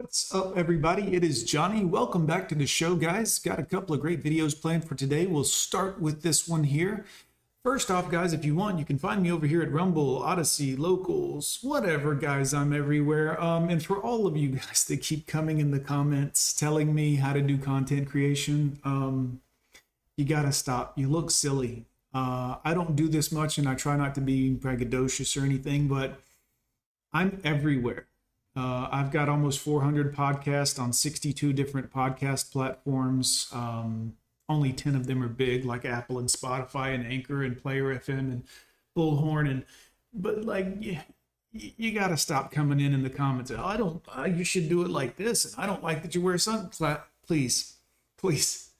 What's up, everybody? It is Johnny. Welcome back to the show, guys. Got a couple of great videos planned for today. We'll start with this one here. First off, guys, if you want, you can find me over here at Rumble, Odysee, Locals, whatever, guys. I'm everywhere. Um, and for all of you guys that keep coming in the comments telling me how to do content creation, um, you gotta stop. You look silly. Uh, I don't do this much, and I try not to be braggadocious or anything, but I'm everywhere. Uh, I've got almost 400 podcasts on 62 different podcast platforms. Um, only 10 of them are big, like Apple and Spotify and Anchor and Player FM and Bullhorn. And but like, you, you got to stop coming in in the comments. Oh, I don't. Uh, you should do it like this. I don't like that you wear sun. Please, please.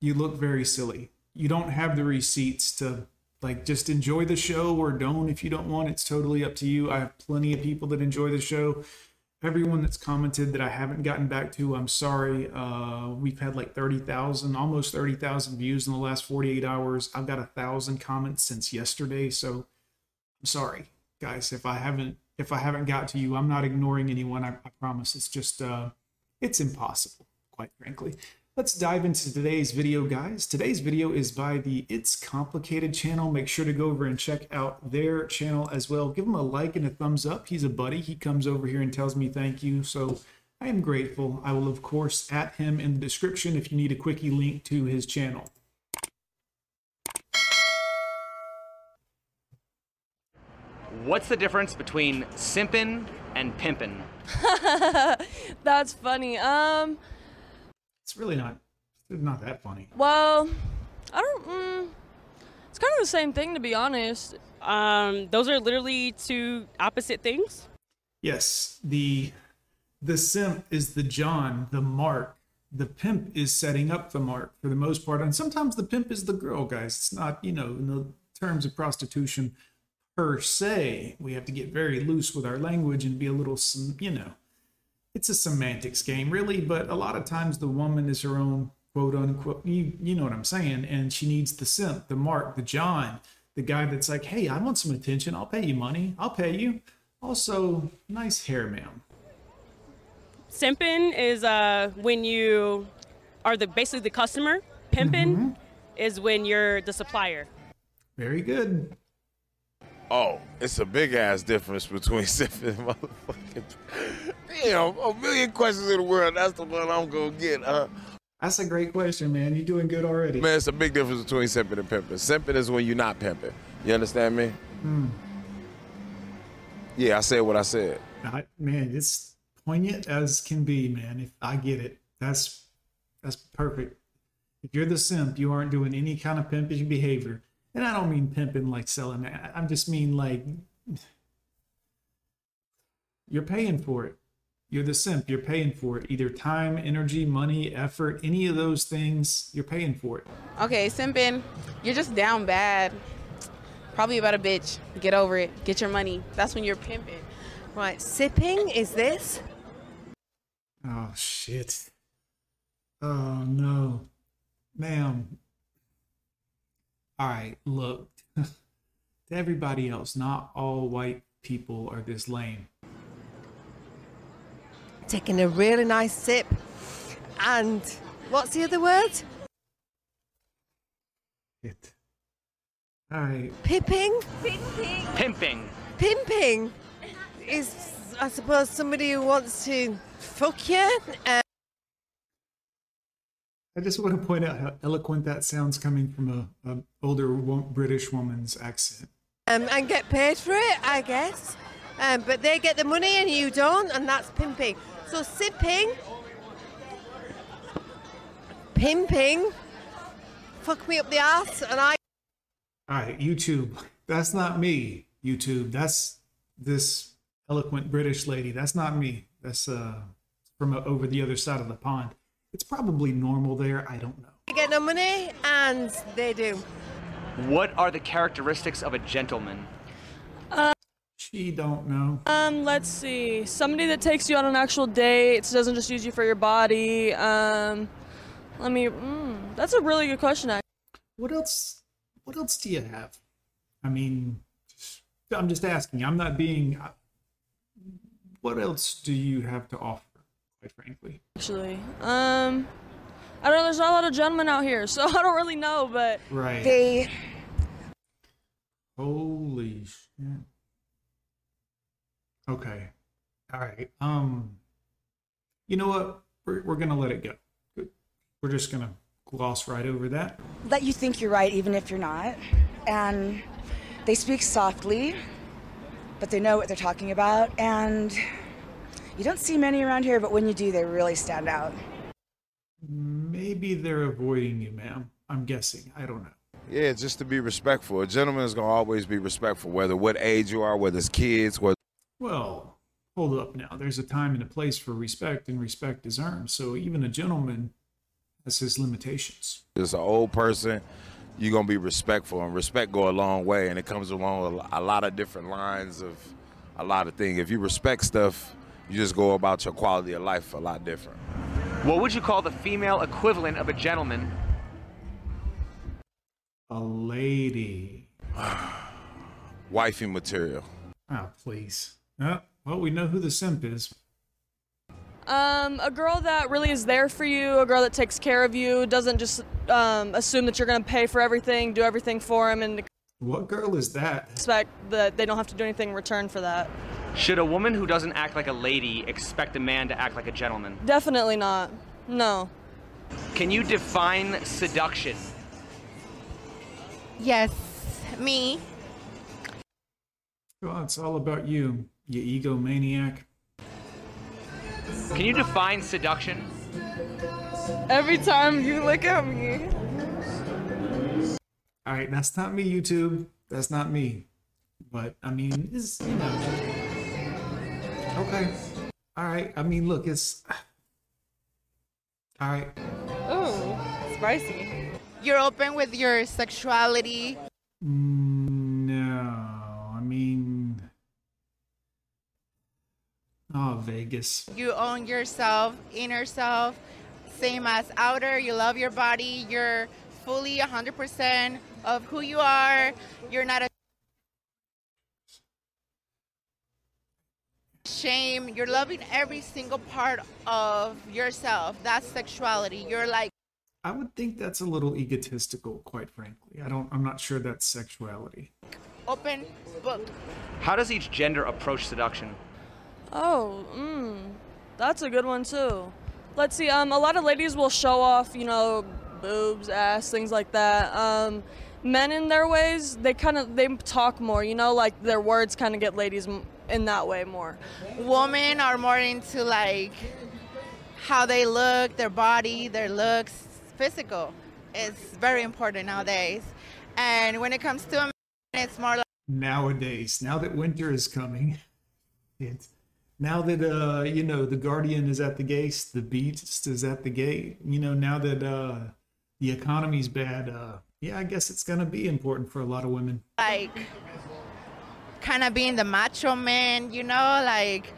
You look very silly. You don't have the receipts to like just enjoy the show or don't if you don't want. It's totally up to you. I have plenty of people that enjoy the show. Everyone that's commented that i haven't gotten back to i'm sorry. Uh, we've had like 30000 almost 30000 views in the last 48 hours. I've got a thousand comments since yesterday so i'm sorry guys. If i haven't if i haven't got to you i'm not ignoring anyone. I, I promise. It's just uh it's impossible quite frankly Let's dive into today's video, guys. Today's video is by the It's Complicated channel. Make sure to go over and check out their channel as well. Give him a like and a thumbs up. He's a buddy. He comes over here and tells me thank you. So I am grateful. I will, of course, at him in the description if you need a quickie link to his channel. What's the difference between simpin' and pimpin'? That's funny. Um, it's really not it's not that funny. Well, I don't. Mm, it's kind of the same thing, to be honest. Um, those are literally two opposite things. Yes, the the simp is the John, the Mark. The pimp is setting up the mark for the most part, and sometimes the pimp is the girl, guys. It's not, you know, in the terms of prostitution per se. We have to get very loose with our language and be a little, you know, it's a semantics game, really. But a lot of times the woman is her own quote unquote, you, you know what I'm saying? And she needs the simp, the Mark, the John, the guy that's like, hey, I want some attention. I'll pay you money. I'll pay you. Also, nice hair, ma'am. Simping is uh, when you are the basically the customer. Pimping mm-hmm. is when you're the supplier. Very good. Oh, it's a big ass difference between simping and motherfucking. Damn, a million questions in the world. That's the one I'm gonna get. Huh? That's a great question, man. You're doing good already. Man, it's a big difference between simping and pimping. Simping is when you're not pimping. You understand me? Hmm. Yeah, I said what I said. I, man, it's poignant as can be, man. If I get it, that's that's perfect. If you're the simp, you aren't doing any kind of pimping behavior, and I don't mean pimping like selling. I'm just mean like you're paying for it. You're the simp. You're paying for it. Either time, energy, money, effort, any of those things, you're paying for it. Okay, simping, you're just down bad. Probably about a bitch. Get over it. Get your money. That's when you're pimping. Right, sipping is this? Oh, shit. Oh, no. Ma'am. All right, look. to everybody else, not all white people are this lame taking a really nice sip. And what's the other word? It. I. Pipping? Pimping. Pimping. Pimping is, I suppose, somebody who wants to fuck you. Uh, I just want to point out how eloquent that sounds coming from a, a older British woman's accent. Um, and get paid for it, I guess. Um, but they get the money and you don't, and that's pimping. So sipping, pimping, fuck me up the ass, and I. All right, YouTube. That's not me. YouTube. That's this eloquent British lady. That's not me. That's uh from over the other side of the pond. It's probably normal there. I don't know. They get no money, and they do. What are the characteristics of a gentleman? She don't know. Um, let's see. Somebody that takes you on an actual date, doesn't just use you for your body. Um, let me. Mm, that's a really good question. Actually. What else? What else do you have? I mean, I'm just asking. I'm not being. Uh, what else do you have to offer? Frankly. Actually, um, I don't know. There's not a lot of gentlemen out here, so I don't really know. But Right. They Holy shit. Okay. All right. Um, you know what? We're, we're gonna let it go. We're just gonna gloss right over that. let you think you're right even if you're not. And they speak softly, but they know what they're talking about. And you don't see many around here, but when you do, they really stand out. Maybe they're avoiding you, ma'am. I'm guessing. I don't know. Yeah, just to be respectful. A gentleman is gonna always be respectful, whether what age you are, whether it's kids, whether Well, hold up now. There's a time and a place for respect, and respect is earned. So even a gentleman has his limitations. As an old person. You're gonna be respectful, and respect go a long way, and it comes along a- a lot of different lines of a lot of things. If you respect stuff, you just go about your quality of life a lot different. What would you call the female equivalent of a gentleman? A lady. Wifey material. Oh, please. Uh, well, we know who the simp is. um, a girl that really is there for you, a girl that takes care of you, doesn't just um, assume that you're gonna pay for everything, do everything for him, and What girl is that? expect that they don't have to do anything in return for that. Should a woman who doesn't act like a lady expect a man to act like a gentleman? Definitely not. No. Can you define seduction? Yes, me. Well, it's all about you, you egomaniac. Can you define seduction? Every time you look at me. All right, that's not me, YouTube. That's not me. But I mean, it's you know. Okay. All right. I mean, look, it's. All right. Ooh, spicy. You're open with your sexuality. Mm, no, I mean. Oh, Vegas. You own yourself, inner self, same as outer. You love your body. You're fully 100% of who you are. You're not a shame. You're loving every single part of yourself. That's sexuality. You're like I would think that's a little egotistical, quite frankly. I don't. I'm not sure that's sexuality. open book. How does each gender approach seduction? Oh, mm, that's a good one too. Let's see. Um, a lot of ladies will show off, you know, boobs, ass, things like that. Um, men in their ways, they kind of they talk more. You know, like their words kind of get ladies m- in that way more. women are more into like how they look, their body, their looks, physical. It's very important nowadays. And when it comes to a man, it's more like Nowadays, now that winter is coming, it's now that uh you know the guardian is at the gates, the beast is at the gate. You know now that uh the economy's bad. uh Yeah, I guess it's gonna be important for a lot of women. like kind of being the macho man, you know, like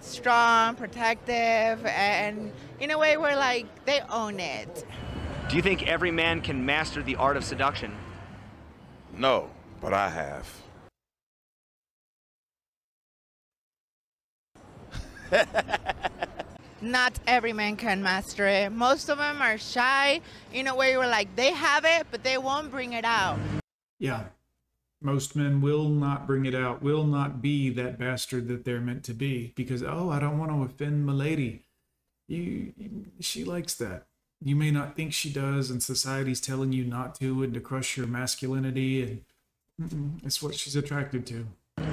strong, protective, and in a way where like they own it. Do you think every man can master the art of seduction? No, but I have. Not every man can master it. Most of them are shy in a way where like they have it, but they won't bring it out. Yeah. Most men will not bring it out, will not be that bastard that they're meant to be because, oh, I don't want to offend my lady. You, she likes that. You may not think she does, and society's telling you not to and to crush your masculinity, and it's what she's attracted to.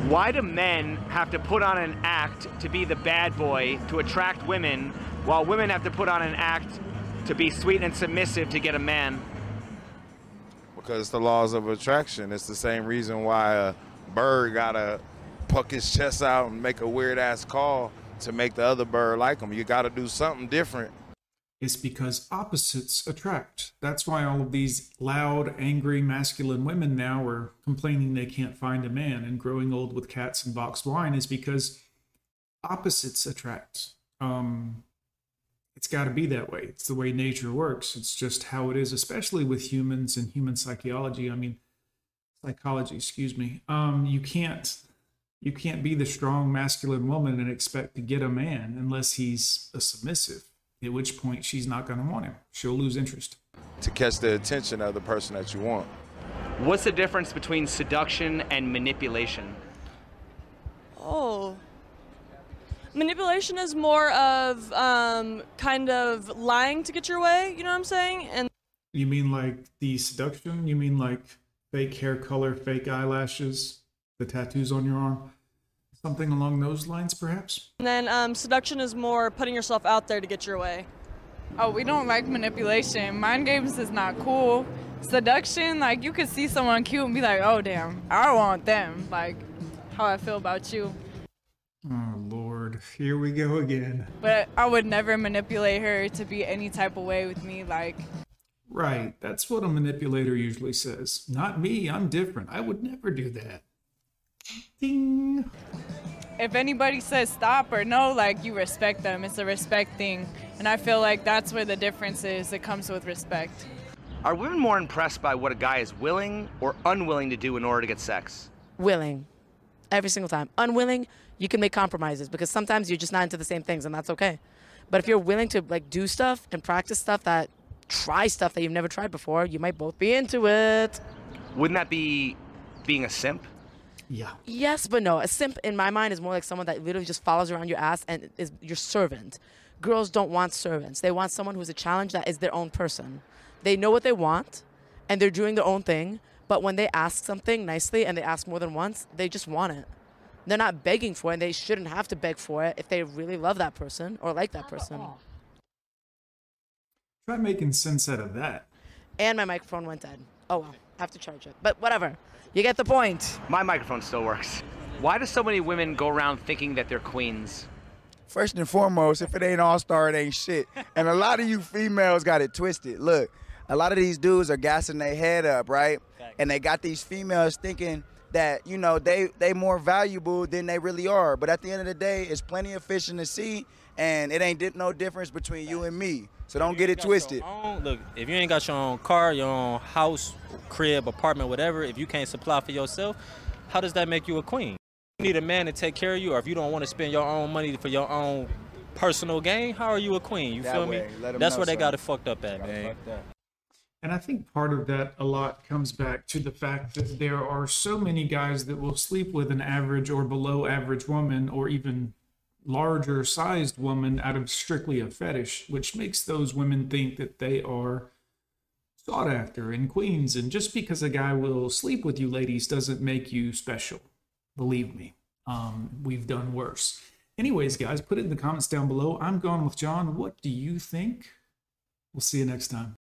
Why do men have to put on an act to be the bad boy to attract women, while women have to put on an act to be sweet and submissive to get a man? Because it's the laws of attraction. It's the same reason why a bird gotta puck his chest out and make a weird ass call to make the other bird like him. You gotta do something different. It's because opposites attract. That's why all of these loud, angry, masculine women now are complaining they can't find a man and growing old with cats and boxed wine is because opposites attract. Um, it's got to be that way. It's the way nature works. It's just how it is, especially with humans and human psychology. I mean, psychology, excuse me. Um, you can't You can't be the strong masculine woman and expect to get a man unless he's a submissive, at which point she's not going to want him. She'll lose interest. To catch the attention of the person that you want. What's the difference between seduction and manipulation? Oh. Manipulation is more of um, kind of lying to get your way, you know what I'm saying? And You mean like the seduction? You mean like fake hair color, fake eyelashes, the tattoos on your arm? Something along those lines, perhaps? And then um, seduction is more putting yourself out there to get your way. Oh, we don't like manipulation. Mind games is not cool. Seduction, like you could see someone cute and be like, oh damn, I want them. Like how I feel about you. Oh, Lord. Here we go again. But I would never manipulate her to be any type of way with me. Like Right. That's what a manipulator usually says. Not me. I'm different. I would never do that. Ding. if anybody says stop or no, like you respect them. It's a respect thing. And I feel like that's where the difference is. It comes with respect. Are women more impressed by what a guy is willing or unwilling to do in order to get sex? willing every single time unwilling you can make compromises because sometimes you're just not into the same things and that's okay. But if you're willing to like do stuff and practice stuff that try stuff that you've never tried before you might both be into it. Wouldn't that be being a simp? Yeah. yes but no. A simp in my mind is more like someone that literally just follows around your ass and is your servant. Girls don't want servants. They want someone who's a challenge that is their own person. They know what they want and they're doing their own thing but when they ask something nicely and they ask more than once they just want it they're not begging for it and they shouldn't have to beg for it if they really love that person or like that person Try making sense out of that. and my microphone went dead oh well i have to charge it but whatever you get the point My microphone still works. Why do so many women go around thinking that they're queens? First and foremost, if it ain't all star, it ain't shit. And a lot of you females got it twisted. Look, a lot of these dudes are gassing their head up, right? And they got these females thinking that you know they they more valuable than they really are. But at the end of the day, it's plenty of fish in the sea, and it ain't no difference between you and me. So don't get it twisted. own- look, if you ain't got your own car, your own house, crib, apartment, whatever, if you can't supply for yourself, how does that make you a queen? You need a man to take care of you, or if you don't want to spend your own money for your own personal gain, how are you a queen? You That feel way. me? That's where they got it fucked up at, man. And I think part of that a lot comes back to the fact that there are so many guys that will sleep with an average or below average woman or even larger sized woman out of strictly a fetish, which makes those women think that they are sought after and queens. And just because a guy will sleep with you ladies doesn't make you special. Believe me, um, we've done worse. Anyways, guys, put it in the comments down below. I'm gone with John. What do you think? We'll see you next time.